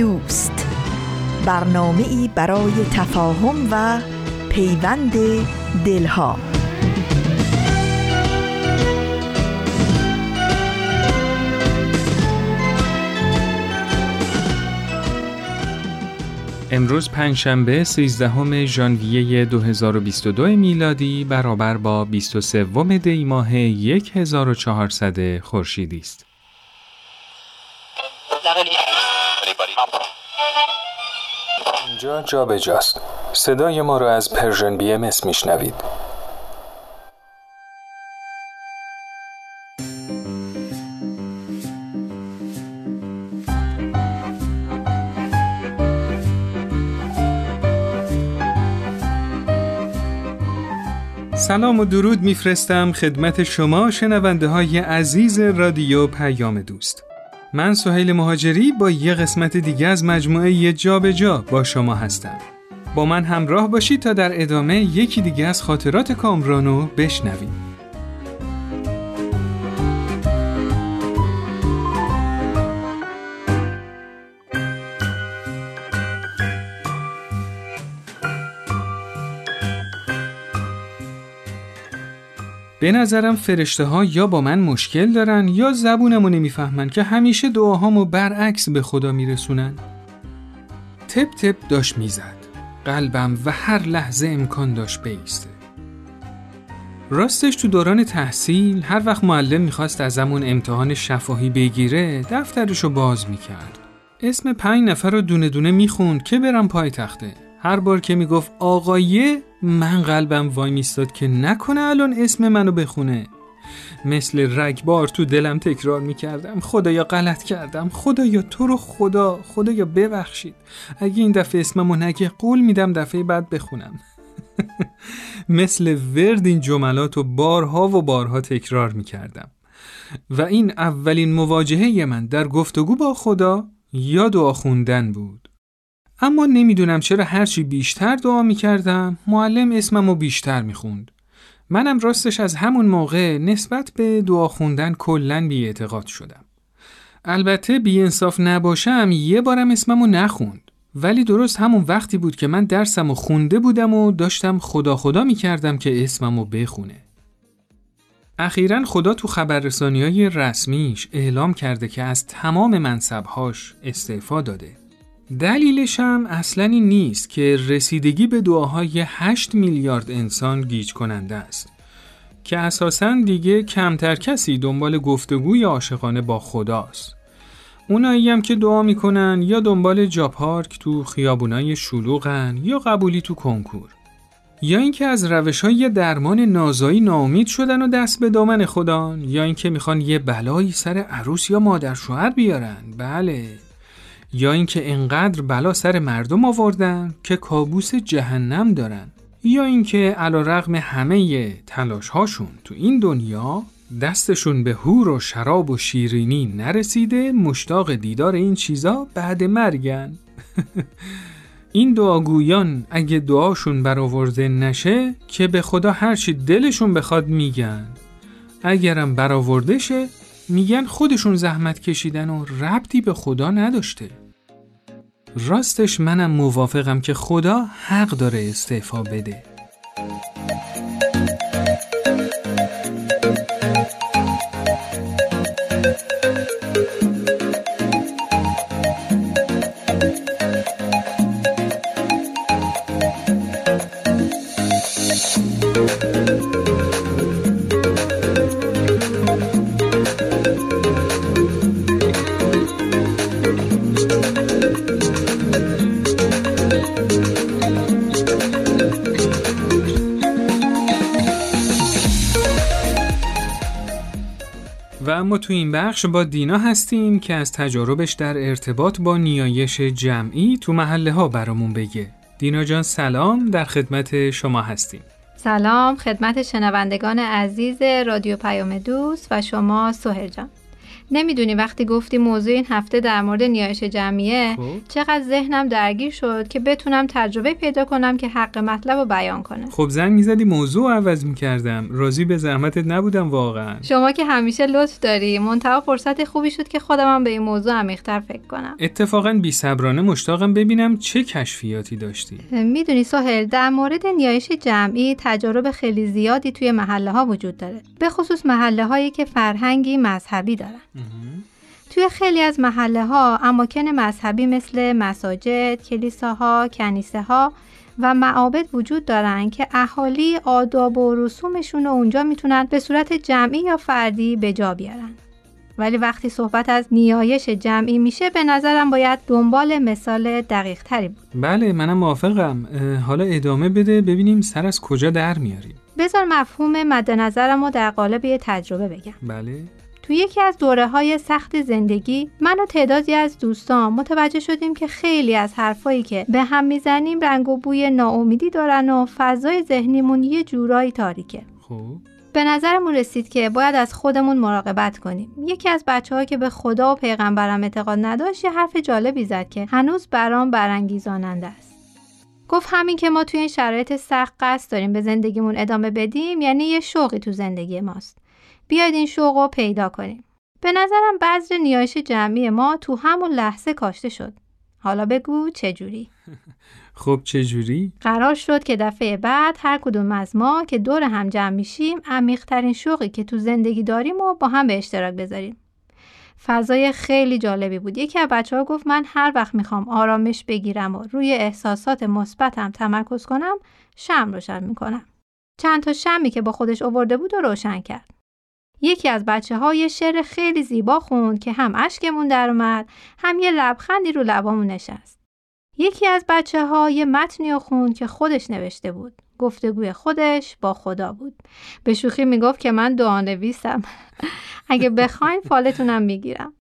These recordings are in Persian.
دوست برنامه ای برای تفاهم و پیوند دلها امروز پنجشنبه 13 ژانویه 2022 میلادی برابر با 23 دی ماه 1400 خورشیدی است. اینجا جا به جاست. صدای ما را از پرژن بی ام میشنوید. سلام و درود میفرستم خدمت شما شنونده های عزیز رادیو پیام دوست. من سهیل مهاجری با یه قسمت دیگه از مجموعه یه جا به جا با شما هستم. با من همراه باشید تا در ادامه یکی دیگه از خاطرات کامرانو بشنویم. به نظرم فرشته ها یا با من مشکل دارن یا زبونمو نمی‌فهمن که همیشه دعاهامو برعکس به خدا میرسونن. تپ تپ داشت می‌زد. قلبم و هر لحظه امکان داشت بیسته. راستش تو دوران تحصیل هر وقت معلم می‌خواست ازمون امتحان شفاهی بگیره دفترشو باز می‌کرد. اسم پنج نفر رو دونه دونه می‌خوند که برم پای تخته. هر بار که می‌گفت آقایه من قلبم وای میستاد که نکنه الان اسم منو بخونه. مثل رگبار تو دلم تکرار می‌کردم. خدایا غلط کردم. خدایا تو رو خدا. خدایا ببخشید. اگه این دفعه اسممو نگه قول میدم دفعه بعد بخونم. مثل ورد این جملات و بارها و بارها تکرار می‌کردم. و این اولین مواجهه من در گفتگو با خدا یا دعا خوندن بود. اما نمی‌دونم چرا هرچی بیشتر دعا می‌کردم معلم اسممو بیشتر می‌خوند. منم راستش از همون موقع نسبت به دعا خوندن کلا بی اعتقاد شدم. البته بی انصاف نباشم یه بارم اسممو نخوند. ولی درست همون وقتی بود که من درسمو خونده بودم و داشتم خدا خدا می‌کردم که اسممو بخونه. اخیرا خدا تو خبررسانی های رسمیش اعلام کرده که از تمام منصبهاش استعفا داده. دلیلش هم اصلا این نیست که رسیدگی به دعاهای 8 میلیارد انسان گیج کننده است که اساسا دیگه کمتر کسی دنبال گفتگوی عاشقانه با خداست. اونایی هم که دعا می‌کنن یا دنبال جاپارک تو خیابونای شلوغن یا قبولی تو کنکور. یا اینکه از روش های درمان نازایی ناامید شدن و دست به دامن خدان یا اینکه می‌خوان یه بلایی سر عروس یا مادر شوهر بیارن. بله. یا اینکه انقدر بلا سر مردم آوردن که کابوس جهنم دارن یا اینکه علا رغم همه تلاش هاشون تو این دنیا دستشون به هور و شراب و شیرینی نرسیده مشتاق دیدار این چیزا بعد مرگن. این دعاگویان اگه دعاشون برآورده نشه که به خدا هرچی دلشون بخواد میگن. اگرم برآورده شه میگن خودشون زحمت کشیدن و ربطی به خدا نداشته. راستش منم موافقم که خدا حق داره استعفا بده. تو این بخش با دینا هستیم که از تجاربش در ارتباط با نیایش جمعی تو محله ها برامون بگه. دینا جان سلام در خدمت شما هستیم. سلام خدمت شنوندگان عزیز رادیو پیام دوست و شما سهر جان. نمی‌دونی وقتی گفتی موضوع این هفته در مورد نیایش جمعیه خب. چقدر ذهنم درگیر شد که بتونم تجربه پیدا کنم که حق مطلب رو بیان کنه خب زنگ می‌زدی موضوع عوض می‌کردم. راضی به زحمتت نبودم واقعا. شما که همیشه لطف داری منتها فرصت خوبی شد که خودمم به این موضوع عمیق‌تر فکر کنم اتفاقا بی صبرانه مشتاقم ببینم چه کشفیاتی داشتی. می‌دونی سهل در مورد نیایش جمعی تجارب خیلی زیادی توی محله ها وجود داره به خصوص محله هایی که فرهنگی مذهبی دارن توی خیلی از محله ها اماکن مذهبی مثل مساجد، کلیساها، کنیسه ها و معابد وجود دارن که اهالی آداب و رسومشون رو اونجا می‌تونن به صورت جمعی یا فردی به جا بیارن. ولی وقتی صحبت از نیایش جمعی میشه به نظرم باید دنبال مثال دقیق تری بود. بله منم موافقم. حالا ادامه بده ببینیم سر از کجا در میاریم. بذار مفهوم مد نظرم رو در قالب یه تجربه بگم. بله. تو یکی از دوره های سخت زندگی من و تعدادی از دوستان متوجه شدیم که خیلی از حرفایی که به هم می‌زنیم رنگ و بوی ناامیدی دارن و فضای ذهنیمون یه جورایی تاریکه. خب. به نظرمون رسید که باید از خودمون مراقبت کنیم. یکی از بچه ها که به خدا و پیغمبرم اعتقاد نداشت یه حرف جالبی زد که هنوز برام برانگیزاننده است. گفت همین که ما توی این شرایط سخت قصد داریم به زندگیمون ادامه بدیم یعنی یه شوقی تو زندگی ماست. بیاید این شوق رو پیدا کنیم به نظرم بذر نیایش جمعی ما تو همون لحظه کاشته شد حالا بگو چجوری خب چه جوری؟ قرار شد که دفعه بعد هر کدوم از ما که دور هم جمع میشیم عمیق‌ترین شوقی که تو زندگی داریم و با هم به اشتراک بذاریم. فضای خیلی جالبی بود. یکی از بچه ها گفت من هر وقت می‌خوام آرامش بگیرم و روی احساسات مثبتم تمرکز کنم شم روشن می‌کنم. چند تا شمی که با خودش آورده بود و روشن کرد. یکی از بچه ها یه شعر خیلی زیبا خوند که هم اشکمون در اومد هم یه لبخندی رو لبامون نشست. یکی از بچه ها یه متنی خوند که خودش نوشته بود. گفتگوی خودش با خدا بود. به شوخی می‌گفت که من دعا نویسم. اگه بخواین فالتونم می‌گیرم.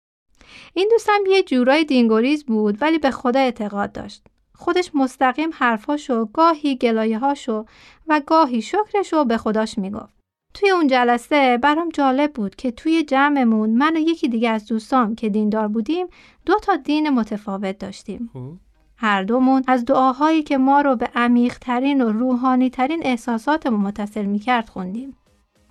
این دوستم یه جورای دینگوریز بود ولی به خدا اعتقاد داشت. خودش مستقیم حرفاشو گاهی گلایه‌هاشو و گاهی شکرشو به خداش می‌گفت. توی اون جلسه برام جالب بود که توی جمعمون من و یکی دیگه از دوستام که دیندار بودیم دو تا دین متفاوت داشتیم. خب هر دومون از دعاهایی که ما رو به عمیق‌ترین و روحانی‌ترین احساساتمون متصل می‌کرد خوندیم.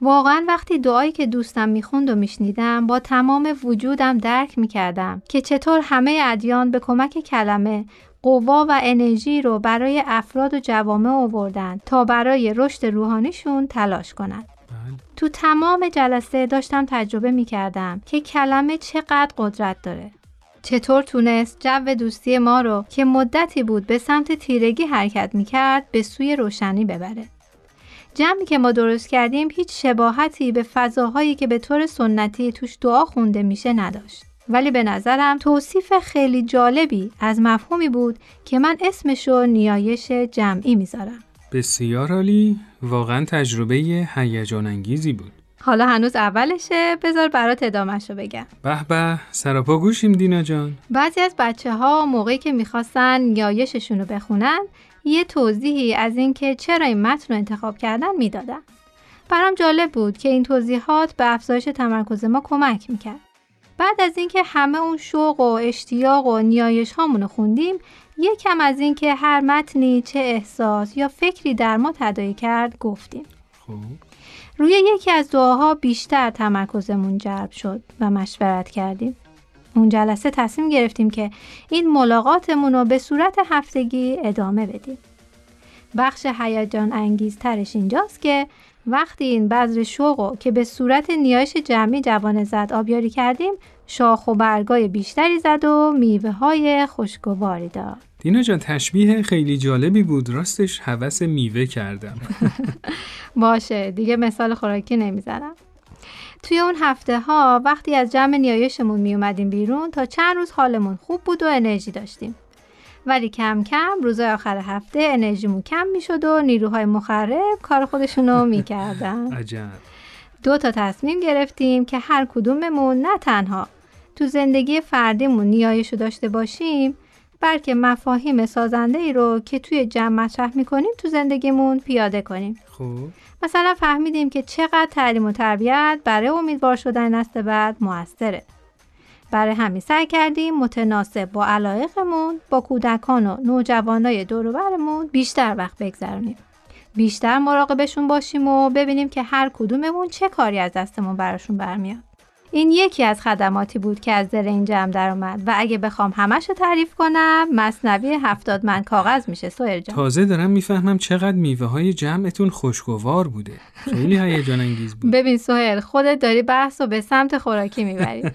واقعا وقتی دعایی که دوستم می‌خوند و میشنیدم با تمام وجودم درک می‌کردم که چطور همه ادیان به کمک کلمه قوا و انرژی رو برای افراد و جوامع آوردن تا برای رشد روحانیشون تلاش کنند. تو تمام جلسه داشتم تجربه می کردم که کلمه چقدر قدرت داره. چطور تونست جو دوستی ما رو که مدتی بود به سمت تیرگی حرکت می کرد به سوی روشنی ببره. جمعی که ما درست کردیم هیچ شباهتی به فضاهایی که به طور سنتی توش دعا خونده میشه نداشت. ولی به نظرم توصیف خیلی جالبی از مفهومی بود که من اسمشو نیایش جمعی می‌ذارم. بسیار عالی واقعا تجربه هیجان انگیزی بود. حالا هنوز اولشه بذار برات ادامهش رو بگم. به به سراپا گوشیم دینا جان. بعضی از بچه ها موقعی که می‌خواستن نیایششون رو بخونن یه توضیحی از اینکه چرا این متن رو انتخاب کردن می‌دادن. برام جالب بود که این توضیحات به افزایش تمرکز ما کمک می‌کرد. بعد از اینکه همه اون شوق و اشتیاق و نیایش هامون رو خوندیم یکم از اینکه هر متنی چه احساس یا فکری در ما تداعی کرد گفتیم خب روی یکی از دعاها بیشتر تمرکزمون جلب شد و مشورت کردیم. اون جلسه تصمیم گرفتیم که این ملاقاتمون رو به صورت هفتگی ادامه بدیم. بخش هیجان انگیزترش اینجاست که وقتی این بذر شوقو که به صورت نیایش جمعی جوانه زد آبیاری کردیم شاخ و برگای بیشتری زد و میوه های خوشگواری داد. دینا جان تشبیه خیلی جالبی بود. راستش هوس میوه کردم. باشه دیگه مثال خوراکی نمی‌زنم. توی اون هفته ها وقتی از جمع نیایشمون می اومدیم بیرون تا چند روز حالمون خوب بود و انرژی داشتیم. ولی کم کم روزای آخر هفته انرژیمون کم می شد و نیروهای مخرب کار خودشونو می کردن. عجب. دو تا تصمیم گرفتیم که هر کدوممون نه تنها تو زندگی فردیمون نیایشو داشته باشیم بلکه مفاهیم سازنده ای رو که توی جمع مطرح می‌کنیم تو زندگیمون پیاده کنیم. خوب. مثلا فهمیدیم که چقدر تعلیم و تربیت برای امیدوار شدن نسل بعد موثره. برای همین سعی کردیم متناسب با علایقمون با کودکان و نوجوانای دور و برمون بیشتر وقت بگذرونیم. بیشتر مراقبشون باشیم و ببینیم که هر کدوممون چه کاری از دستمون براشون برمیاد. این یکی از خدماتی بود که از دل این جمع در اومد و اگه بخوام همش رو تعریف کنم مصنوی هفتاد من کاغذ میشه. سویر جان. تازه دارم می‌فهمم چقدر میوه های جمعتون خوشگوار بوده. خیلی هیجان انگیز بود. ببین سوهل خودت داری بحث و به سمت خوراکی می‌بری.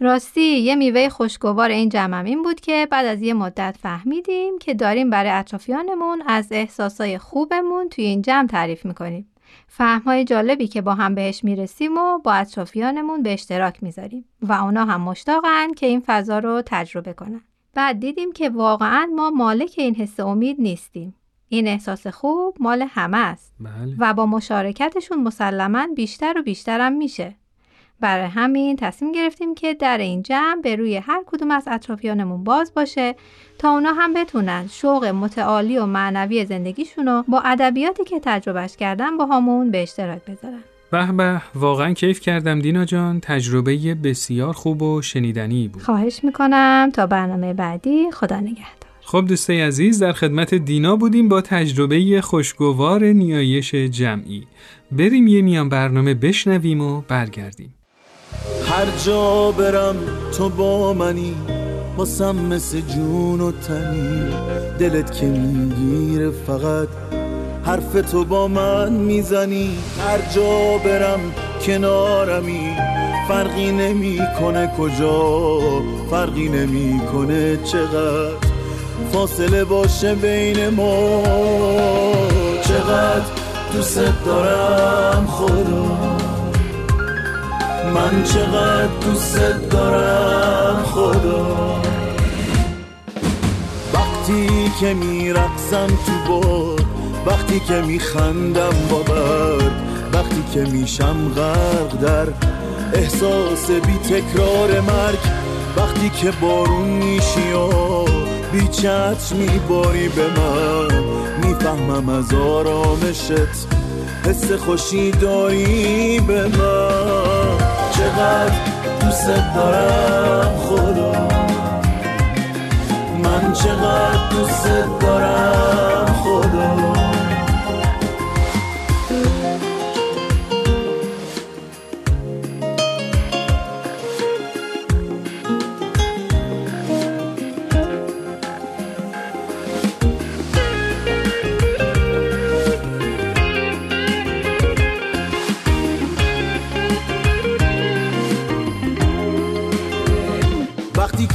راستی یه میوه خوشگوار این جمعم این بود که بعد از یه مدت فهمیدیم که داریم برای اطرافیانمون از احساسای خوبمون توی این جمع تعریف می‌کنیم. فهمهای جالبی که با هم بهش می‌رسیم و با اطرافیانمون به اشتراک می‌ذاریم و اونا هم مشتاقن که این فضا رو تجربه کنن. بعد دیدیم که واقعا ما مالک این حس امید نیستیم. این احساس خوب مال همه است بله و با مشارکتشون مسلما بیشتر و بیشترم میشه. برای همین تصمیم گرفتیم که در این جمع به روی هر کدوم از اطرافیانمون باز باشه تا اونا هم بتونن شوق متعالی و معنوی زندگیشونو با ادبیاتی که تجربهش کردن با همون به اشتراک بذارن. به به واقعا کیف کردم دینا جان تجربه بسیار خوب و شنیدنی بود خواهش می‌کنم تا برنامه بعدی خدا نگهدار. خب دوستای عزیز در خدمت دینا بودیم با تجربه خوشگوار نیایش جمعی بریم یه میان برنامه بشنویم و برگردیم هر جا برم تو با منی باسم مثل جون و تنی. دلت که می‌گیره فقط حرف تو با من می‌زنی. هر جا برم کنارمی فرقی نمی‌کنه کجا فرقی نمی‌کنه چقدر. فاصله باشه بین ما چقدر دوست دارم خدا. من چقدر دوست دارم خدا. وقتی که میرقصم تو باد وقتی که میخندم با برد وقتی که میشم غرق در احساس بی تکرار مرگ وقتی که بارون میشی و بی چتر میباری به من می‌فهمم از آرامشت حس خوشی داری به من. چقدر دوست دارم خدا من چقدر دوست دارم خدا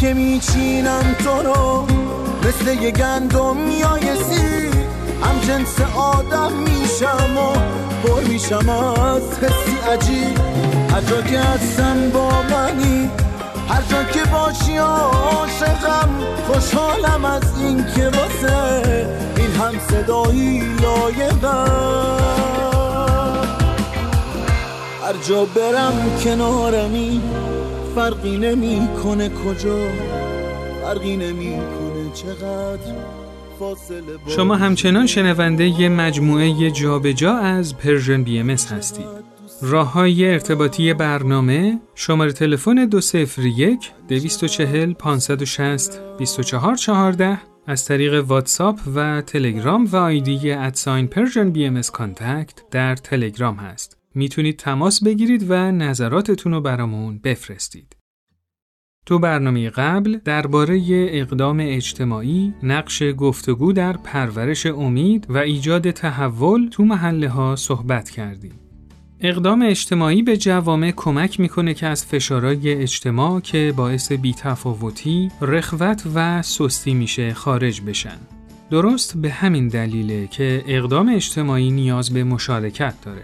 که میچینم تو رو مثل یه گندم میایسی هم جنس آدم میشم و پر میشم از حسی عجیب. هر جا که هستم با منی هر جا که باشی عاشقم خوشحالم از این که واسه این هم صدایی لایقم. هر جا برم کنارمی فرقی نمی‌کنه کجا فرقی نمی‌کنه چقدر شما همچنان شنونده ی مجموعه جابجا از Persian BM هستید. راه های ارتباطی برنامه شماره تلفن 201 240 560 2414 از طریق واتساپ و تلگرام و آیدی at sign Persian BM contact در تلگرام هست. می‌تونید تماس بگیرید و نظراتتون رو برامون بفرستید. تو برنامه قبل درباره اقدام اجتماعی، نقش گفتگو در پرورش امید و ایجاد تحول تو محله ها صحبت کردیم. اقدام اجتماعی به جوامع کمک می‌کنه که از فشارهای اجتماع که باعث بیتفاوتی، رخوت و سستی میشه خارج بشن. درست به همین دلیله که اقدام اجتماعی نیاز به مشارکت داره.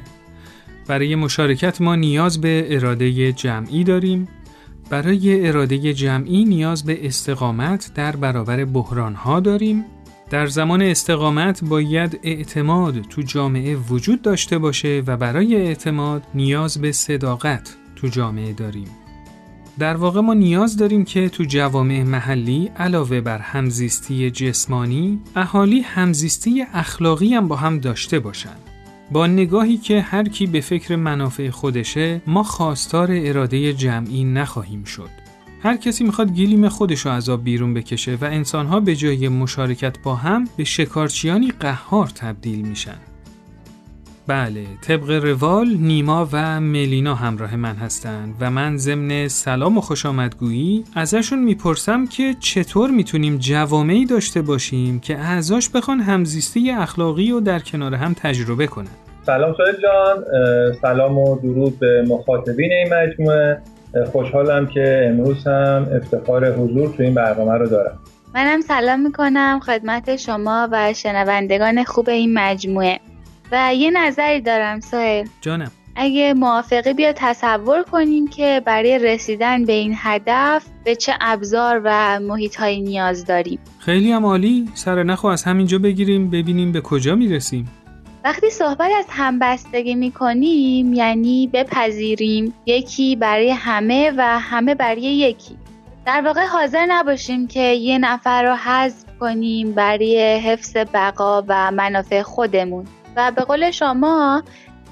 برای مشارکت ما نیاز به اراده جمعی داریم برای اراده جمعی نیاز به استقامت در برابر بحرانها داریم در زمان استقامت باید اعتماد تو جامعه وجود داشته باشه و برای اعتماد نیاز به صداقت تو جامعه داریم. در واقع ما نیاز داریم که تو جوامع محلی علاوه بر همزیستی جسمانی، اهالی همزیستی اخلاقی هم با هم داشته باشن. با نگاهی که هر کی به فکر منافع خودشه، ما خواستار اراده جمعی نخواهیم شد. هر کسی می‌خواد گیلیم خودش رو از آب بیرون بکشه و انسانها به جای مشارکت با هم به شکارچیانی قهار تبدیل میشن. بله، طبق روال نیما و ملینا همراه من هستند و من ضمن سلام و خوش آمدگویی ازشون می‌پرسم که چطور می‌تونیم جوامعی داشته باشیم که اعضاش بخوان همزیستی اخلاقی و در کنار هم تجربه کنن. سلام سوید جان، سلام و درود به مخاطبین این مجموعه. خوشحالم که امروز هم افتخار حضور تو این برنامه رو دارم. منم سلام می‌کنم خدمت شما و شنوندگان خوب این مجموعه. و یه نظری دارم سایل جانم. اگه موافقی بیا تصور کنیم که برای رسیدن به این هدف به چه ابزار و محیط های نیاز داریم. خیلی هم عالی. سر نخو از همینجا بگیریم ببینیم به کجا می‌رسیم. وقتی صحبت از همبستگی می‌کنیم یعنی بپذیریم یکی برای همه و همه برای یکی. در واقع حاضر نباشیم که یه نفر رو حذف کنیم برای حفظ بقا و منافع خودمون. و به قول شما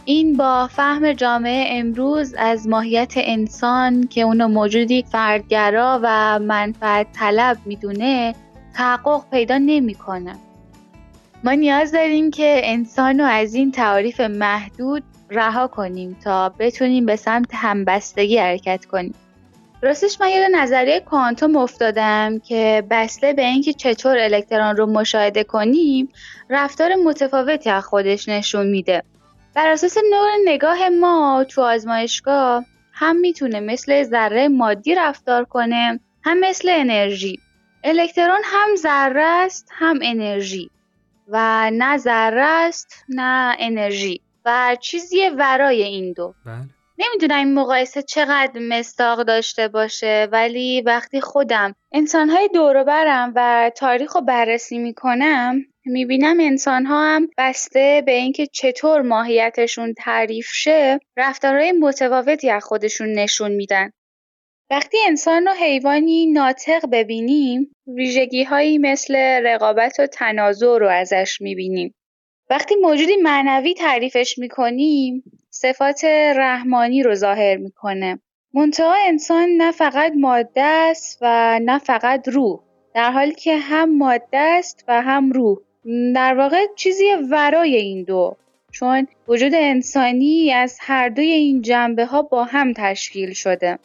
این با فهم جامعه امروز از ماهیت انسان که اونو موجودی فردگرا و منفعت طلب می‌دونه تحقق پیدا نمی‌کنه. ما نیاز داریم که انسان رو از این تعاریف محدود رها کنیم تا بتونیم به سمت همبستگی حرکت کنیم. راستش من یاد نظریه کوانتوم افتادم که بسته به اینکه چطور الکترون رو مشاهده کنیم رفتار متفاوتی از خودش نشون میده. بر اساس نوع نگاه ما تو آزمایشگاه هم می‌تونه مثل ذره مادی رفتار کنه هم مثل انرژی. الکترون هم ذره است هم انرژی. و نه ذره است نه انرژی. و چیزی ورای این دو. بله. نمی‌دونم این مقایسه چقدر مستاق داشته باشه ولی وقتی خودم انسانهای دوروبرم و تاریخ رو بررسی می‌کنم می‌بینم انسان ها هم بسته به اینکه چطور ماهیتشون تعریف شه رفتارهای متفاوتی از خودشون نشون میدن. وقتی انسان رو حیوانی ناطق ببینیم ویژگی هایی مثل رقابت و تنازع رو ازش می‌بینیم. وقتی موجودی معنوی تعریفش می‌کنیم صفات رحمانی رو ظاهر می‌کنه. منتها انسان نه فقط ماده است و نه فقط روح در حالی که هم ماده است و هم روح در واقع چیزی ورای این دو چون وجود انسانی از هر دوی این جنبه ها با هم تشکیل شده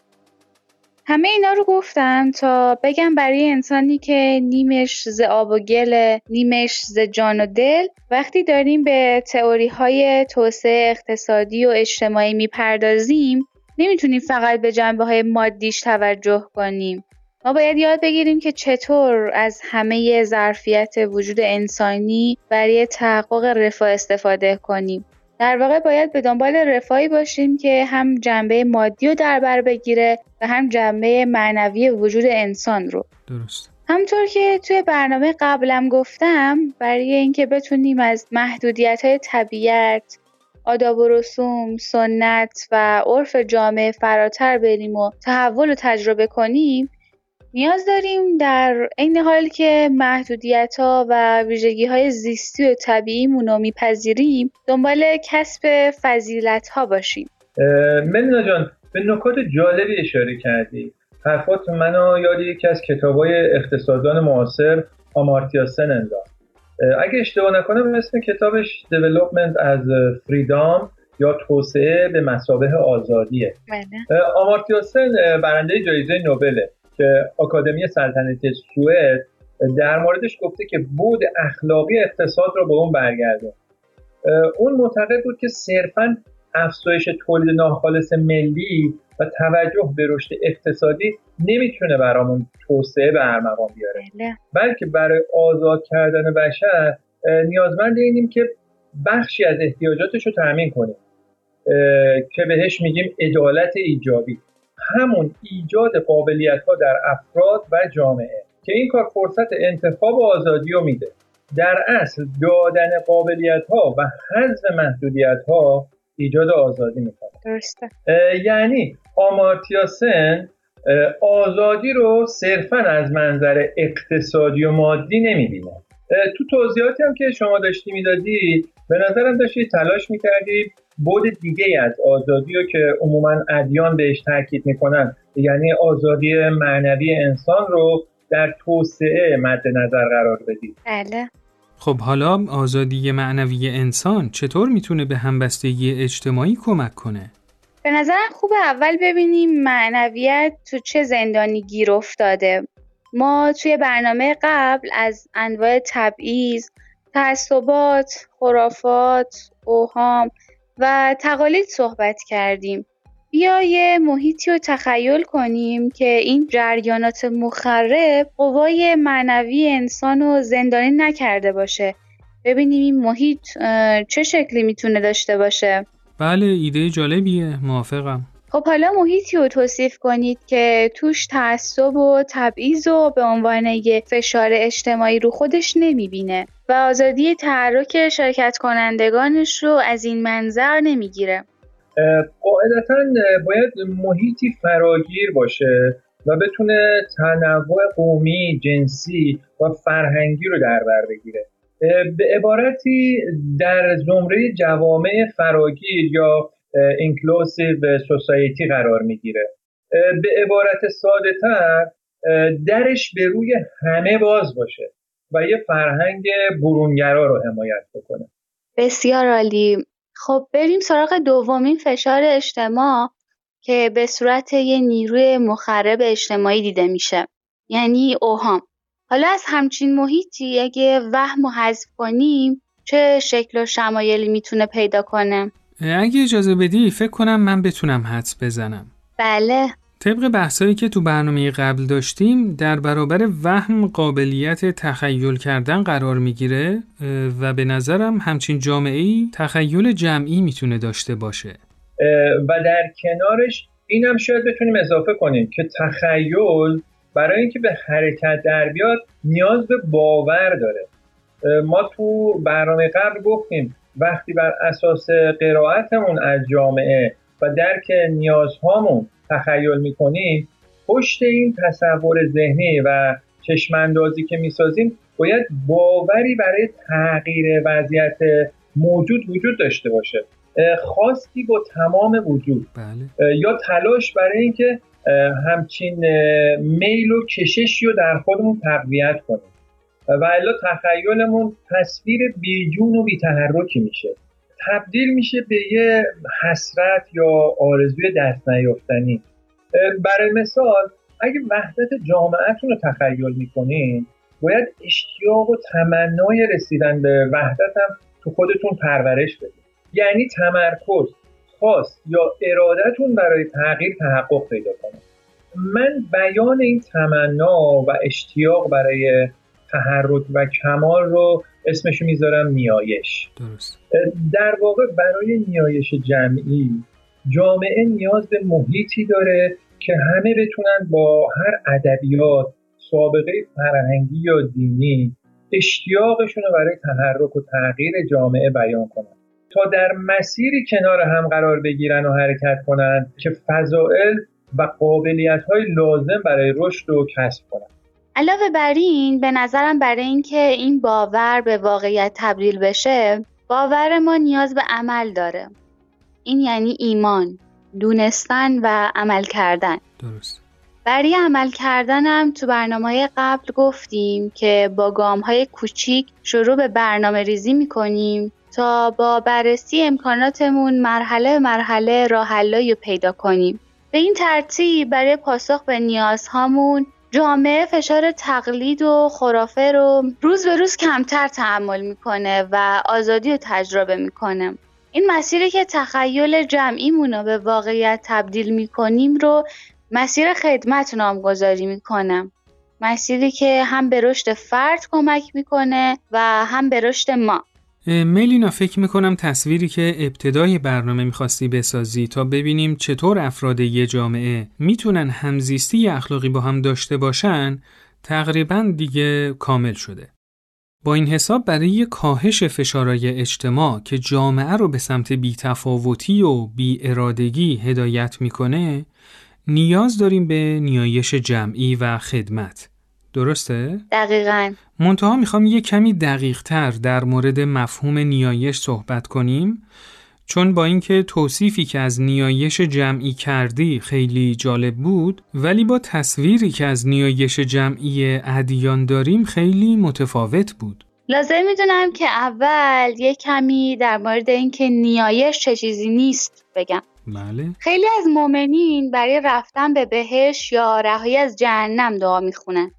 همه اینا رو گفتم تا بگم برای انسانی که نیمش ز آب و گل نیمش ز جان و دل وقتی داریم به تئوری های توسعه اقتصادی و اجتماعی می‌پردازیم نمی‌تونیم فقط به جنبه های مادیش توجه کنیم. ما باید یاد بگیریم که چطور از همه ظرفیت وجود انسانی برای تحقق رفاه استفاده کنیم. در واقع باید به دنبال رفاهی باشیم که هم جنبه مادی رو در بر بگیره و هم جنبه معنوی وجود انسان رو. درست. همطور که توی برنامه قبلم گفتم برای اینکه بتونیم از محدودیت های طبیعت آداب و رسوم، سنت و عرف جامعه فراتر بریم و تحول رو تجربه کنیم نیاز داریم در عین حال که محدودیت ها و ویژگی های زیستی و طبیعی رو میپذیریم دنبال کسب فضیلت ها باشیم ملینا جان به نکات جالبی اشاره کردی. حرفات منو یاد یکی از کتابای اقتصاددان معاصر آمارتیا سن انداخت. اگه اشتباه نکنم اسم کتابش Development از فریدام یا توسعه به مسابه آزادیه. بله. آمارتیا سن برنده جایزه نوبله که آکادمی سلطنتی سوئد در موردش گفته که بود اخلاقی اقتصاد رو به اون برگرده اون معتقد بود که صرفا افزایش تولید ناخالص ملی و توجه به رشد اقتصادی نمی‌تونه برامون توسعه به ارمغان بیاره. بله. بلکه برای آزاد کردن بشر نیازمند اینیم که بخشی از احتیاجاتش رو تأمین کنیم. که بهش میگیم عدالت ایجابی. همون ایجاد قابلیت ها در افراد و جامعه که این کار فرصت انتخاب و آزادی رو میده. در اصل دادن قابلیت ها و حذف محدودیت ها ایجاد آزادی می‌کنه. درسته. یعنی آمارتیاسن آزادی رو صرفا از منظر اقتصادی و مادی نمی‌بینه. تو توضیحاتی هم که شما داشتی می‌دادی به نظرم داشتی تلاش می‌کردی بود دیگه از آزادی رو که عموما ادیان بهش تاکید می‌کنن یعنی آزادی معنوی انسان رو در توسعه مد نظر قرار بدی. بله. خب حالا آزادی معنوی انسان چطور می‌تونه به همبستگی اجتماعی کمک کنه؟ به نظرم خوب اول ببینیم معنویت تو چه زندانی گیر افتاده ما توی برنامه قبل از انواع تبعیض، تعصبات، خرافات، اوهام و تقالید صحبت کردیم. بیا یه محیطی رو تخیل کنیم که این جریانات مخرب قوای معنوی انسان رو زندانی نکرده باشه. ببینیم این محیط چه شکلی می‌تونه داشته باشه. بله ایده جالبیه موافقم. خب حالا محیطی رو توصیف کنید که توش تعصب و تبعیض و به عنوان یه فشار اجتماعی رو خودش نمی‌بینه و آزادی تحرک شرکت کنندگانش رو از این منظر نمی‌گیره قاعدتا باید محیطی فراگیر باشه و بتونه تنوع قومی، جنسی و فرهنگی رو در بر بگیره. به عبارتی در زمره جوامع فراگیر یا اینکلوسیو سوسایتی قرار می‌گیره. به عبارت ساده تر درش به روی همه باز باشه و یه فرهنگ برونگرا رو حمایت بکنه. بسیار عالی. خب بریم سراغ دومین فشار اجتماع که به صورت یه نیروی مخرب اجتماعی دیده میشه یعنی اوهام. حالا از همچین محیطی اگه وهم و حذف کنیم چه شکل و شمایلی می‌تونه پیدا کنه؟ اگه اجازه بدی فکر کنم من بتونم حدس بزنم. بله. طبق بحثایی که تو برنامه قبل داشتیم در برابر وهم قابلیت تخیل کردن قرار می‌گیره و به نظرم همچین جامعه ای تخیل جمعی می‌تونه داشته باشه. و در کنارش اینم شاید بتونیم اضافه کنیم که تخیل برای اینکه به حرکت در بیاد نیاز به باور داره. ما تو برنامه قبل گفتیم وقتی بر اساس قرائتمون از جامعه و درک نیازهامون تخیل می‌کنیم پشت این تصور ذهنی و چشماندازی که می‌سازیم باید باوری برای تغییر وضعیت موجود وجود داشته باشه. خواستی با تمام وجود. بله. یا تلاش برای اینکه همچین میل و کششی رو در خودمون تقویت کنیم. و الا تخیلمون تصویر بیجون و بیتحرکی میشه. تبدیل میشه به یه حسرت یا آرزوی دست نیافتنی. برای مثال اگه وحدت جامعهتون رو تخیل می‌کنین باید اشتیاق و تمنای رسیدن به وحدت هم تو خودتون پرورش بدید یعنی تمرکز خواست یا ارادتون برای تغییر تحقق پیدا کنه. من بیان این تمنا و اشتیاق برای تحرک و کمال رو اسمشو می‌ذارم نیایش. درست. در واقع برای نیایش جمعی جامعه نیاز به محیطی داره که همه بتونن با هر ادبیات سابقه فرهنگی یا دینی اشتیاقشون رو برای تحرک و تغییر جامعه بیان کنن. تا در مسیری کنار هم قرار بگیرن و حرکت کنن که فضائل و قابلیت های لازم برای رشد و کسب کنن. علاوه بر این به نظرم برای اینکه این باور به واقعیت تبدیل بشه باور ما نیاز به عمل داره. این یعنی ایمان دونستن و عمل کردن. درست. برای عمل کردنم تو برنامه قبل گفتیم که با گام های کوچیک شروع به برنامه ریزی می‌کنیم تا با بررسی امکاناتمون مرحله مرحله راه رو پیدا کنیم. به این ترتیب برای پاسخ به نیازهامون جامعه فشار تقلید و خرافه رو روز به روز کمتر تحمل می‌کنه و آزادی رو تجربه می‌کنه. این مسیری که تخیل جمعیمون رو به واقعیت تبدیل می‌کنیم رو مسیر خدمت نامگذاری می‌کنم مسیری که هم به رشد فرد کمک می‌کنه و هم به رشد ما. ملینا فکر می‌کنم تصویری که ابتدای برنامه می‌خواستی بسازی تا ببینیم چطور افراد یه جامعه می‌تونن همزیستی اخلاقی با هم داشته باشن تقریبا دیگه کامل شده. با این حساب برای کاهش فشارهای اجتماع که جامعه رو به سمت بیتفاوتی و بیارادگی هدایت می‌کنه نیاز داریم به نیایش جمعی و خدمت درسته؟ دقیقا. منتها می‌خوام یه کمی دقیق تر در مورد مفهوم نیایش صحبت کنیم چون با اینکه توصیفی که از نیایش جمعی کردی خیلی جالب بود ولی با تصویری که از نیایش جمعی ادیان داریم خیلی متفاوت بود. لازم می‌دونم که اول یه کمی در مورد اینکه نیایش چه چیزی نیست بگم. بله. خیلی از مؤمنین برای رفتن به بهش یا رهایی از جهنم دعا می‌خونن.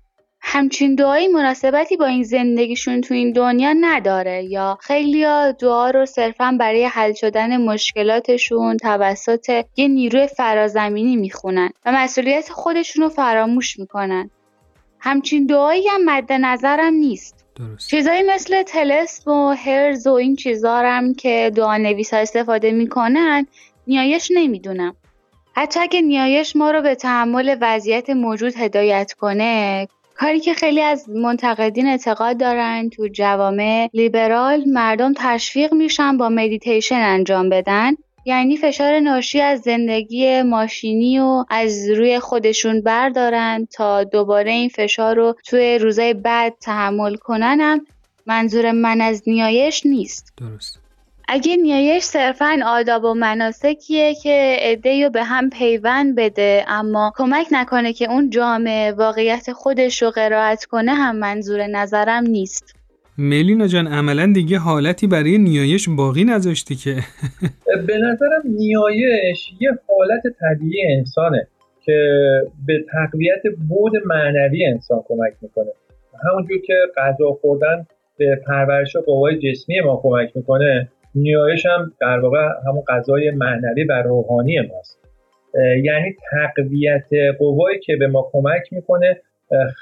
همچین دعایی مناسبتی با این زندگیشون تو این دنیا نداره یا خیلی دعا رو صرفا برای حل شدن مشکلاتشون توسط یه نیروی فرازمینی می‌خونن و مسئولیت خودشون رو فراموش می‌کنن. همچین دعایی هم مد نظرم نیست. درست. چیزایی مثل طلسم و حرز و این چیزا هم که دعا نویس ها استفاده می‌کنن نیایش نمی‌دونم. حتی اگه نیایش ما رو به تحمل وضعیت موجود هدایت کنه کاری که خیلی از منتقدین اعتقاد دارن تو جوامع لیبرال مردم تشویق میشن با مدیتیشن انجام بدن. یعنی فشار ناشی از زندگی ماشینی و از روی خودشون بردارن تا دوباره این فشار رو توی روزای بعد تحمل کنن. منظور من از نیایش نیست. درست. اگه نیایش صرفا آداب و مناسکیه که عده‌ای رو به هم پیوند بده اما کمک نکنه که اون جامعه واقعیت خودش رو قرائت کنه هم منظور نظرم نیست. ملینا جان عملا دیگه حالتی برای نیایش باقی نذاشتی که. به نظرم نیایش یه حالت طبیعی انسانه که به تقویت بود معنوی انسان کمک می‌کنه. همونجور که غذا خوردن به پرورش قوای جسمی ما کمک می‌کنه نیایش هم در واقع همون غذای معنوی و روحانی ماست. یعنی تقویت قوایی که به ما کمک می‌کنه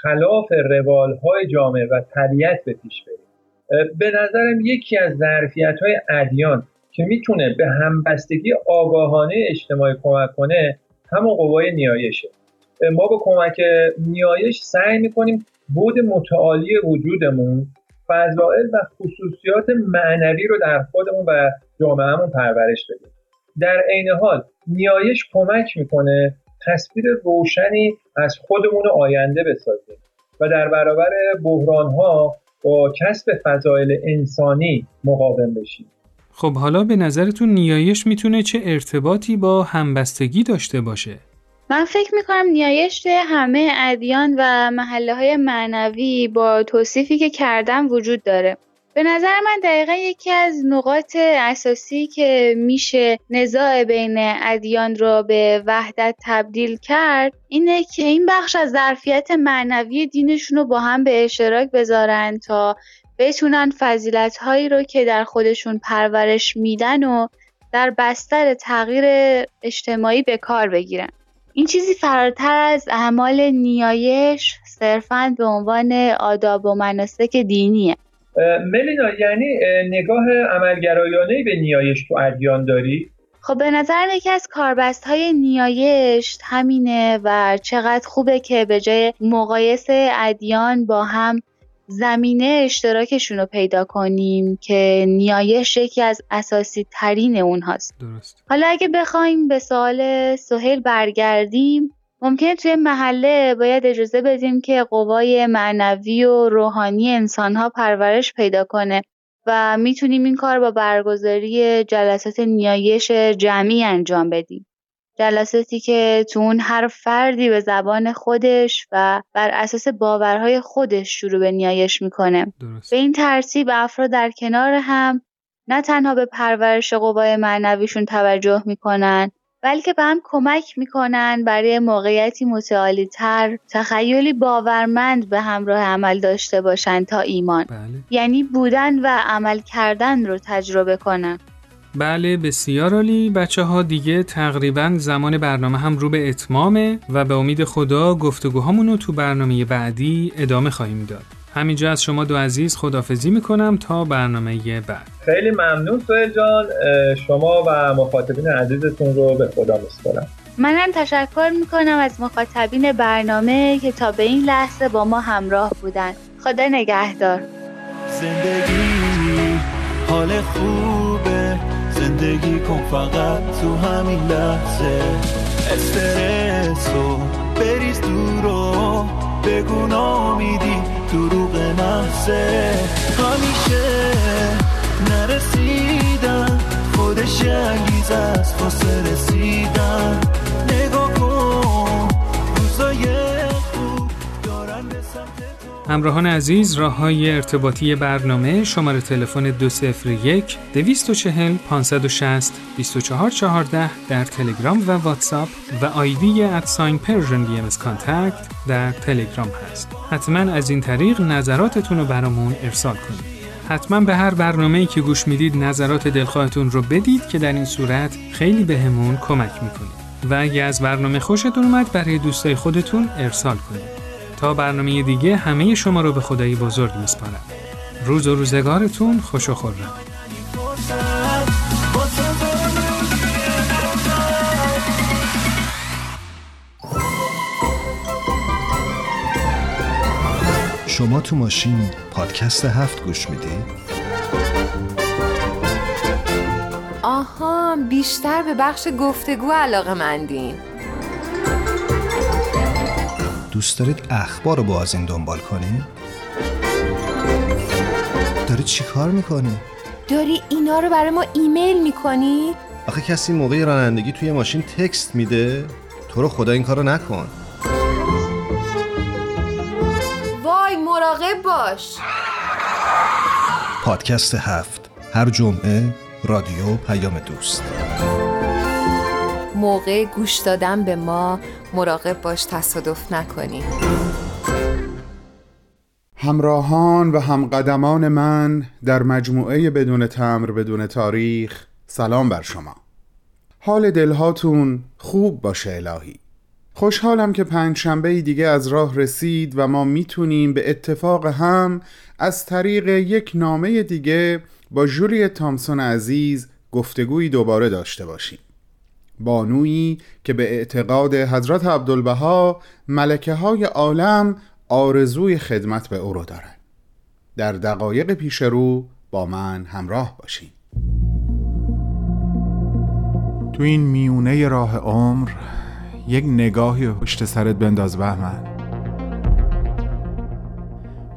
خلاف روال های جامعه و طبیعت به پیش بریم. به نظرم یکی از ظرفیت های ادیان که می‌تونه به همبستگی آگاهانه اجتماعی کمک کنه همون قوای نیایشه. ما با کمک نیایش سعی می‌کنیم بود متعالی وجودمون فضائل و خصوصیات معنوی رو در خودمون و جامعهمون پرورش بدیم در عین حال نیایش کمک می‌کنه تصویر روشنی از خودمون آینده بسازیم و در برابر بحران ها با کسب فضایل انسانی مقاوم بشیم خب حالا به نظرتون نیایش می‌تونه چه ارتباطی با همبستگی داشته باشه؟ من فکر می‌کنم نیایش همه ادیان و محله های معنوی با توصیفی که کردم وجود داره. به نظر من دقیقا یکی از نقاط اساسی که میشه نزاع بین ادیان رو به وحدت تبدیل کرد اینه که این بخش از ظرفیت معنوی دینشون رو با هم به اشتراک بذارن تا بتونن فضیلت هایی رو که در خودشون پرورش میدن و در بستر تغییر اجتماعی به کار بگیرن. این چیزی فراتر از اعمال نیایش صرفا به عنوان آداب و مناسک دینیه ملینا یعنی نگاه عملگرایانه به نیایش تو ادیان داری؟ خب به نظر یکی از کاربست های نیایش همینه و چقدر خوبه که به جای مقایسه ادیان با هم زمینه اشتراکشون رو پیدا کنیم که نیایش یکی از اساسی ترین اونهاست درست حالا اگه بخوایم به سوال سهیل برگردیم ممکنه توی محله باید اجازه بدیم که قوای معنوی و روحانی انسانها پرورش پیدا کنه و می‌تونیم این کار با برگزاری جلسات نیایش جمعی انجام بدیم. جلساتی که تو اون هر فردی به زبان خودش و بر اساس باورهای خودش شروع به نیایش می‌کنه. درست. به این ترتیب افراد در کنار هم نه تنها به پرورش قوای معنویشون توجه می‌کنن بلکه به هم کمک می‌کنن برای موقعیتی متعالی تر تخیلی باورمند به همراه عمل داشته باشن تا ایمان. بله. یعنی بودن و عمل کردن رو تجربه کنن. بله بسیار عالی. بچه ها دیگه تقریبا زمان برنامه هم رو به اتمامه و به امید خدا گفتگوهامون رو تو برنامه بعدی ادامه خواهیم داد. همینجا از شما دو عزیز خدافزی می‌کنم تا برنامه بعد. خیلی ممنون سوهل جان. شما و مخاطبین عزیزتون رو به خدا میسپارم. منم تشکر می‌کنم از مخاطبین برنامه که تا به این لحظه با ما همراه بودن. خدا نگهدار. زندگی حال خوبه زندگی کن فقط تو همین لحظه. استرسو بریز دور و بگو نامیدی دروغ محضه همیشه نرسیدن خودش انگیز است واسه رسیدن. نگاه کن. همراهان عزیز راه های ارتباطی برنامه شماره تلفن 201 240 560 2414 در تلگرام و واتساپ و آیدی at sign Persian B contact در تلگرام هست. حتما از این طریق نظراتتون رو برامون ارسال کنید. حتما به هر برنامه‌ای که گوش می‌دید نظرات دلخواهتون رو بدید که در این صورت خیلی بهمون کمک می‌کنید. و اگه از برنامه خوشتون اومد برای دوستای خودتون ارسال کنید. تا برنامه دیگه همه شما رو به خدای بزرگ میسپارم. روز و روزگارتون خوش و خرم. شما تو ماشین پادکست هفت گوش می‌دید؟ آها بیشتر به بخش گفتگو علاقه مندین دوست دارید اخبار رو با از این دنبال کنید؟ داری چی کار می‌کنی؟ داری اینا رو برای ما ایمیل می‌کنی؟ آخه کسی موقع رانندگی توی ماشین تکست میده؟ تو رو خدا این کارو نکن وای مراقب باش پادکست هفت هر جمعه رادیو پیام دوست موقع گوش دادن به ما مراقب باش تصادف نکنی. همراهان و همقدمان من در مجموعه بدون تمر بدون تاریخ سلام بر شما. حال دلهاتون خوب باشه الهی. خوشحالم که پنج شنبه دیگه از راه رسید و ما می‌تونیم به اتفاق هم از طریق یک نامه دیگه با جولی تامسون عزیز گفتگویی دوباره داشته باشیم. بانویی که به اعتقاد حضرت عبدالبها ملکه های عالم آرزوی خدمت به او رو دارن. در دقایق پیش رو با من همراه باشین. تو این میونه راه عمر یک نگاهی پشت سرت بنداز بهمن.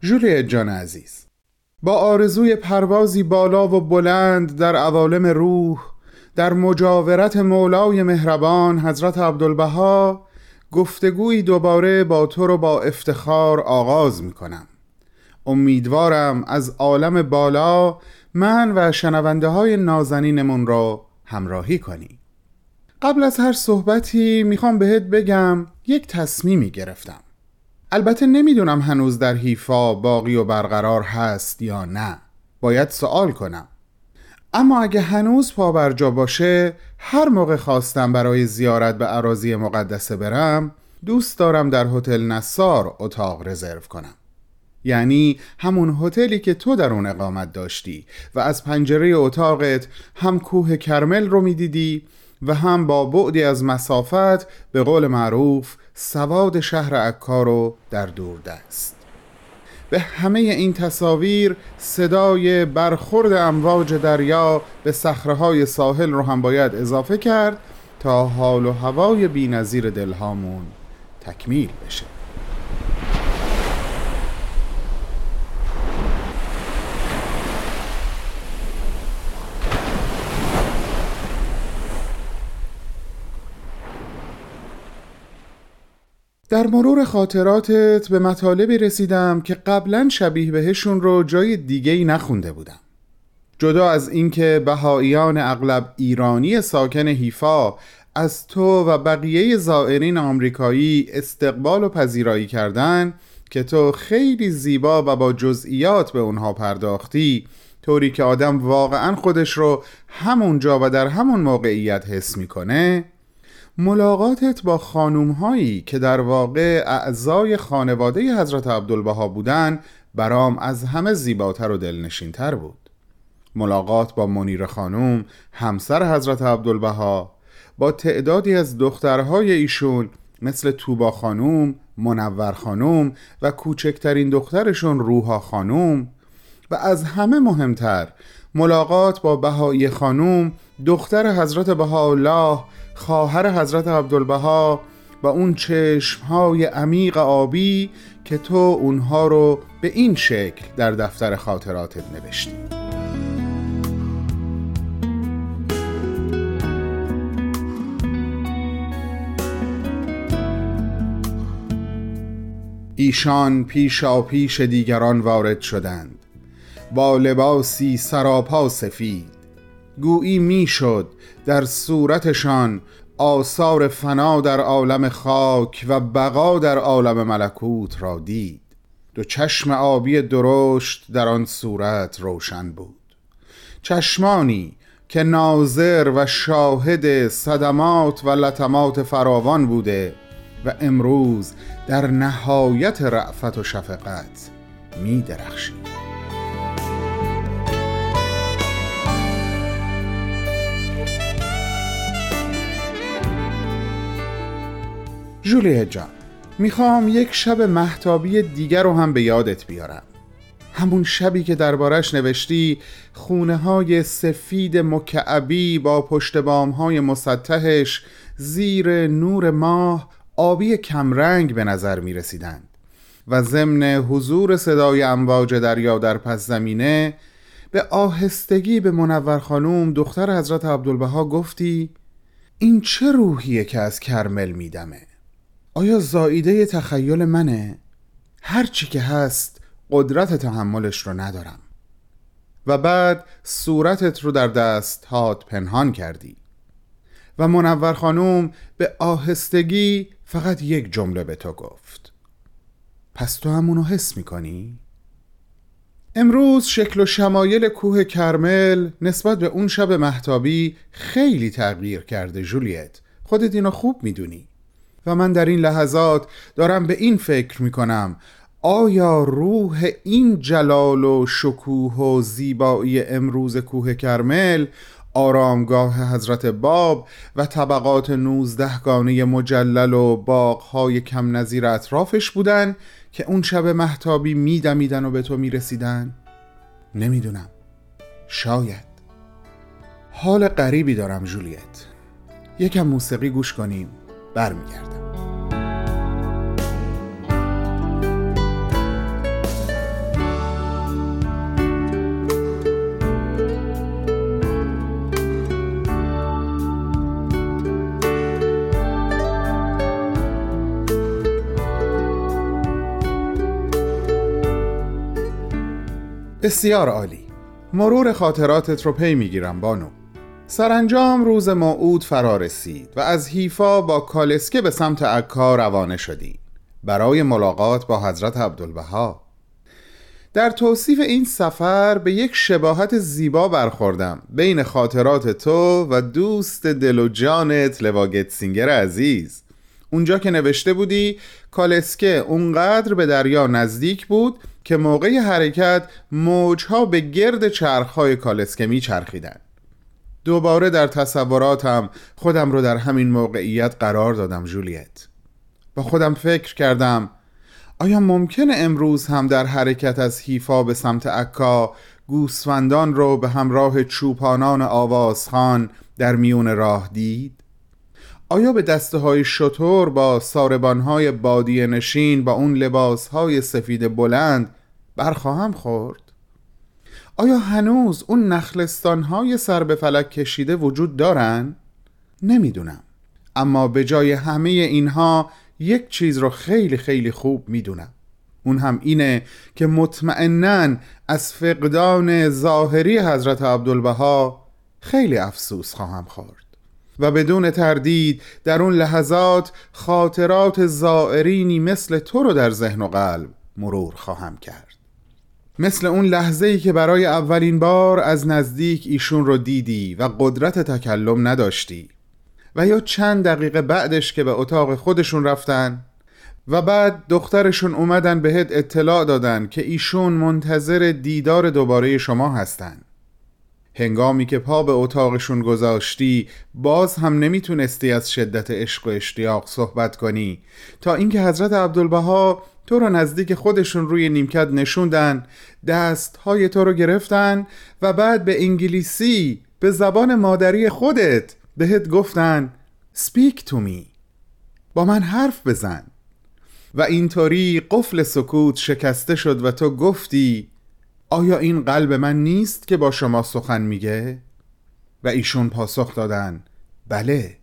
جولیت جان عزیز. با آرزوی پروازی بالا و بلند در عوالم روح در مجاورت مولای مهربان حضرت عبدالبها گفتگویی دوباره با تو رو با افتخار آغاز می کنم امیدوارم از عالم بالا من و شنونده های نازنینمون را همراهی کنی. قبل از هر صحبتی می‌خوام بهت بگم یک تصمیمی گرفتم. البته نمی‌دونم هنوز در حیفا باقی و برقرار هست یا نه. باید سوال کنم. اما اگه هنوز پا بر باشه هر موقع خواستم برای زیارت به عراضی مقدسه برم دوست دارم در هتل نصار اتاق رزرو کنم. یعنی همون هتلی که تو در اون اقامت داشتی و از پنجره اتاقت هم کوه کرمل رو می‌دیدی و هم با بعدی از مسافت به قول معروف سواد شهر عکا رو در دور دست. به همه این تصاویر صدای برخورد امواج دریا به صخره‌های ساحل رو هم باید اضافه کرد تا حال و هوای بی‌نظیر دلهامون تکمیل بشه. در مرور خاطراتت به مطالبی رسیدم که قبلا شبیه بهشون رو جای دیگه ای نخونده بودم. جدا از اینکه بهاییان اغلب ایرانی ساکن حیفا از تو و بقیه زائرین آمریکایی استقبال و پذیرایی کردن که تو خیلی زیبا و با جزئیات به اونها پرداختی طوری که آدم واقعا خودش رو همونجا و در همون موقعیت حس می‌کنه ملاقاتت با خانوم هایی که در واقع اعضای خانواده حضرت عبدالبها بودن برام از همه زیباتر و دلنشینتر بود. ملاقات با منیر خانوم همسر حضرت عبدالبها با تعدادی از دخترهای ایشون مثل توبا خانوم، منور خانوم و کوچکترین دخترشون روحا خانوم و از همه مهمتر ملاقات با بهایی خانوم دختر حضرت بهاءالله خواهر حضرت عبدالبها و اون چشمهای عمیق آبی که تو اونها رو به این شکل در دفتر خاطراتت نوشتی. ایشان پیش پیش دیگران وارد شدند. با لباسی سراپا سفید. گویی می‌شد در صورتشان آثار فنا در عالم خاک و بقا در عالم ملکوت را دید. دو چشم آبی درشت در آن صورت روشن بود. چشمانی که ناظر و شاهد صدمات و لطمات فراوان بوده و امروز در نهایت رعفت و شفقت می درخشید جولیه جان می‌خوام یک شب محتابی دیگر رو هم به یادت بیارم. همون شبی که دربارش نوشتی خونه های سفید مکعبی با پشت بام های مسطحش زیر نور ماه آبی کمرنگ به نظر می رسیدند و ضمن حضور صدای امواج دریا در پس زمینه به آهستگی به منور خانوم دختر حضرت عبدالبها گفتی این چه روحیه که از کرمل میدمه؟ آیا زاییده تخیل منه؟ هرچی که هست قدرت تحملش رو ندارم. و بعد صورتت رو در دست هات پنهان کردی. و منور خانوم به آهستگی فقط یک جمله به تو گفت. پس تو همونو حس می‌کنی؟ امروز شکل و شمایل کوه کرمل نسبت به اون شب محتابی خیلی تغییر کرده جولیت. خودت اینو خوب می‌دونی. و من در این لحظات دارم به این فکر می‌کنم. آیا روح این جلال و شکوه و زیبایی امروز کوه کرمل آرامگاه حضرت باب و طبقات نوزدهگانه مجلل و باغهای کم نظیر اطرافش بودن که اون شب محتابی میدمیدن و به تو می‌رسیدن؟ نمی‌دونم. شاید. حال غریبی دارم جولیت. یکم موسیقی گوش کنیم. برمیگردم. بسیار عالی. مرور خاطراتت رو پی می‌گیرم بانو. سرانجام روز موعود فرا رسید و از حیفا با کالسکه به سمت عکا روانه شدی برای ملاقات با حضرت عبدالبها. در توصیف این سفر به یک شباهت زیبا برخوردم بین خاطرات تو و دوست دل و جانت لواگتسینگر عزیز. اونجا که نوشته بودی کالسکه اونقدر به دریا نزدیک بود که موقع حرکت موجها به گرد چرخهای کالسکه می چرخیدن. دوباره در تصوراتم خودم رو در همین موقعیت قرار دادم جولیت با خودم فکر کردم آیا ممکنه امروز هم در حرکت از حیفا به سمت عکا گوسفندان رو به همراه چوپانان آوازخان در میون راه دید؟ آیا به دسته های شطور با ساربان های بادی نشین با اون لباس های سفید بلند برخواهم خورد؟ آیا هنوز اون نخلستان های سر به فلک کشیده وجود دارن؟ نمی‌دونم. اما به جای همه اینها یک چیز رو خیلی خیلی خوب می‌دونم. اون هم اینه که مطمئنا از فقدان ظاهری حضرت عبدالبها خیلی افسوس خواهم خورد. و بدون تردید در اون لحظات خاطرات زائرینی مثل تو رو در ذهن و قلب مرور خواهم کرد. مثل اون لحظه ای که برای اولین بار از نزدیک ایشون رو دیدی و قدرت تکلم نداشتی. و یا چند دقیقه بعدش که به اتاق خودشون رفتن و بعد دخترشون اومدن بهت اطلاع دادن که ایشون منتظر دیدار دوباره شما هستن. هنگامی که پا به اتاقشون گذاشتی باز هم نمی‌تونستی از شدت عشق و اشتیاق صحبت کنی تا اینکه حضرت عبدالبها تو رو نزدیک خودشون روی نیمکت نشوندن دست های تو رو گرفتن و بعد به انگلیسی به زبان مادری خودت بهت گفتن Speak to me. با من حرف بزن. و اینطوری قفل سکوت شکسته شد و تو گفتی آیا این قلب من نیست که با شما سخن میگه؟ و ایشون پاسخ دادن بله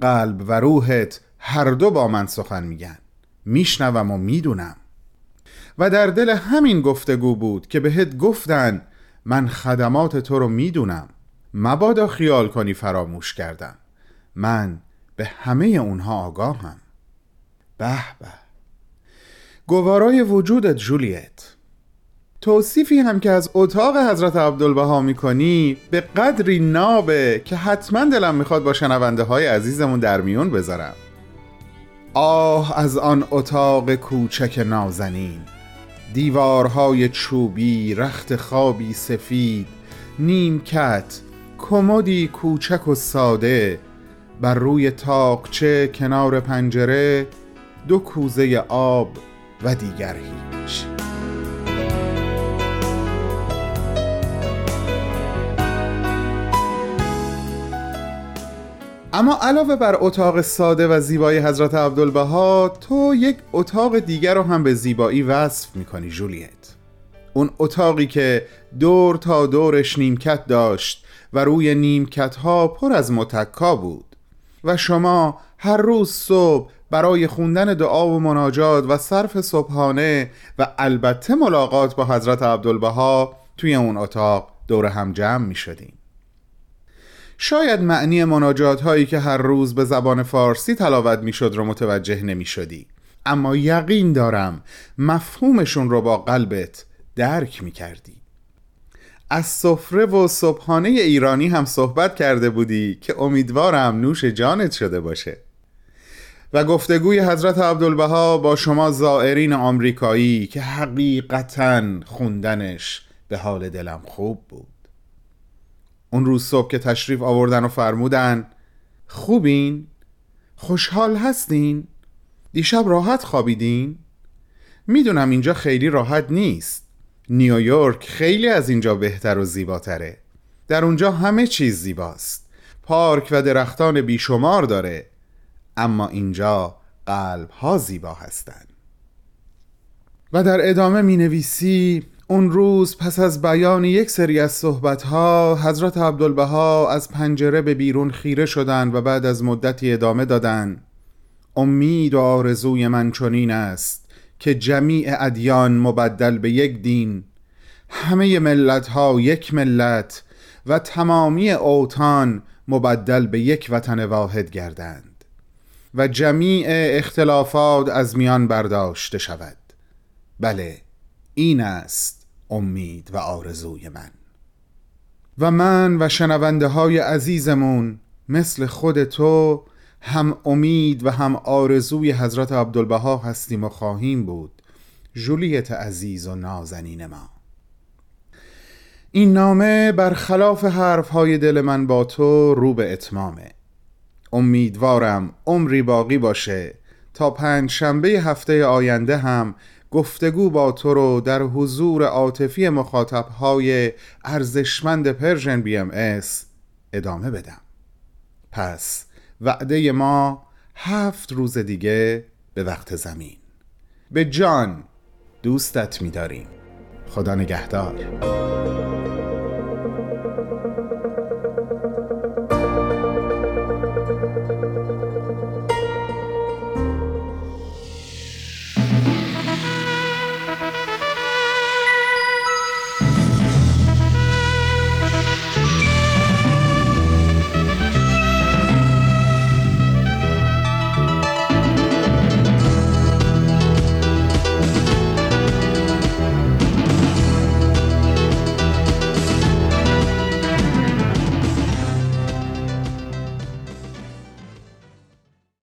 قلب و روحت هر دو با من سخن میگن. میشنوم و می‌دونم. و در دل همین گفتگو بود که بهت گفتن من خدمات تو رو می‌دونم. مبادا خیال کنی فراموش کردم. من به همه اونها آگاهم. به به. گوارای وجودت جولیت. توصیفی هم که از اتاق حضرت عبدالبها می‌کنی به قدری نابه که حتما دلم می‌خواد با شنونده های عزیزمون در میون بذارم. آه از آن اتاق کوچک نازنین. دیوارهای چوبی رخت خوابی سفید. نیمکت کمدی کوچک و ساده. بر روی تاقچه کنار پنجره دو کوزه آب و دیگر هیچ. اما علاوه بر اتاق ساده و زیبای حضرت عبدالبها تو یک اتاق دیگر رو هم به زیبایی وصف می‌کنی جولیت اون اتاقی که دور تا دورش نیمکت داشت و روی نیمکت ها پر از متکا بود و شما هر روز صبح برای خوندن دعا و مناجات و صرف صبحانه و البته ملاقات با حضرت عبدالبها توی اون اتاق دور هم جمع می شدین. شاید معنی مناجات هایی که هر روز به زبان فارسی تلاوت می شد رو متوجه نمی شدی. اما یقین دارم مفهومشون رو با قلبت درک می کردی. از سفره و صبحانه ایرانی هم صحبت کرده بودی که امیدوارم نوش جانت شده باشه و گفتگوی حضرت عبدالبها با شما زائرین آمریکایی که حقیقتا خوندنش به حال دلم خوب بود اون روز صبح که تشریف آوردن و فرمودن خوبین؟ خوشحال هستین؟ دیشب راحت خوابیدین؟ می‌دونم اینجا خیلی راحت نیست نیویورک خیلی از اینجا بهتر و زیباتره در اونجا همه چیز زیباست پارک و درختان بیشمار داره اما اینجا قلب ها زیبا هستند و در ادامه می نویسی اون روز پس از بیان یک سری از صحبتها حضرت عبدالبها از پنجره به بیرون خیره شدند و بعد از مدتی ادامه دادند. امید و آرزوی من چنین است که جمیع ادیان مبدل به یک دین همه ملت ها یک ملت و تمامی اوتان مبدل به یک وطن واحد گردند و جمیع اختلافات از میان برداشته شود. بله این است امید و آرزوی من. و من و شنونده های عزیزمون مثل خود تو هم امید و هم آرزوی حضرت عبدالبها هستیم و خواهیم بود جولیت عزیز و نازنین ما. این نامه برخلاف حرف های دل من با تو رو به اتمامه. امیدوارم عمری باقی باشه تا پنج شنبه هفته آینده هم گفتگو با تو رو در حضور عاطفی مخاطب های ارزشمند Persian BMS ادامه بدم. پس وعده ما هفت روز دیگه به وقت زمین. به جان دوستت می‌داریم. خدا نگهدار.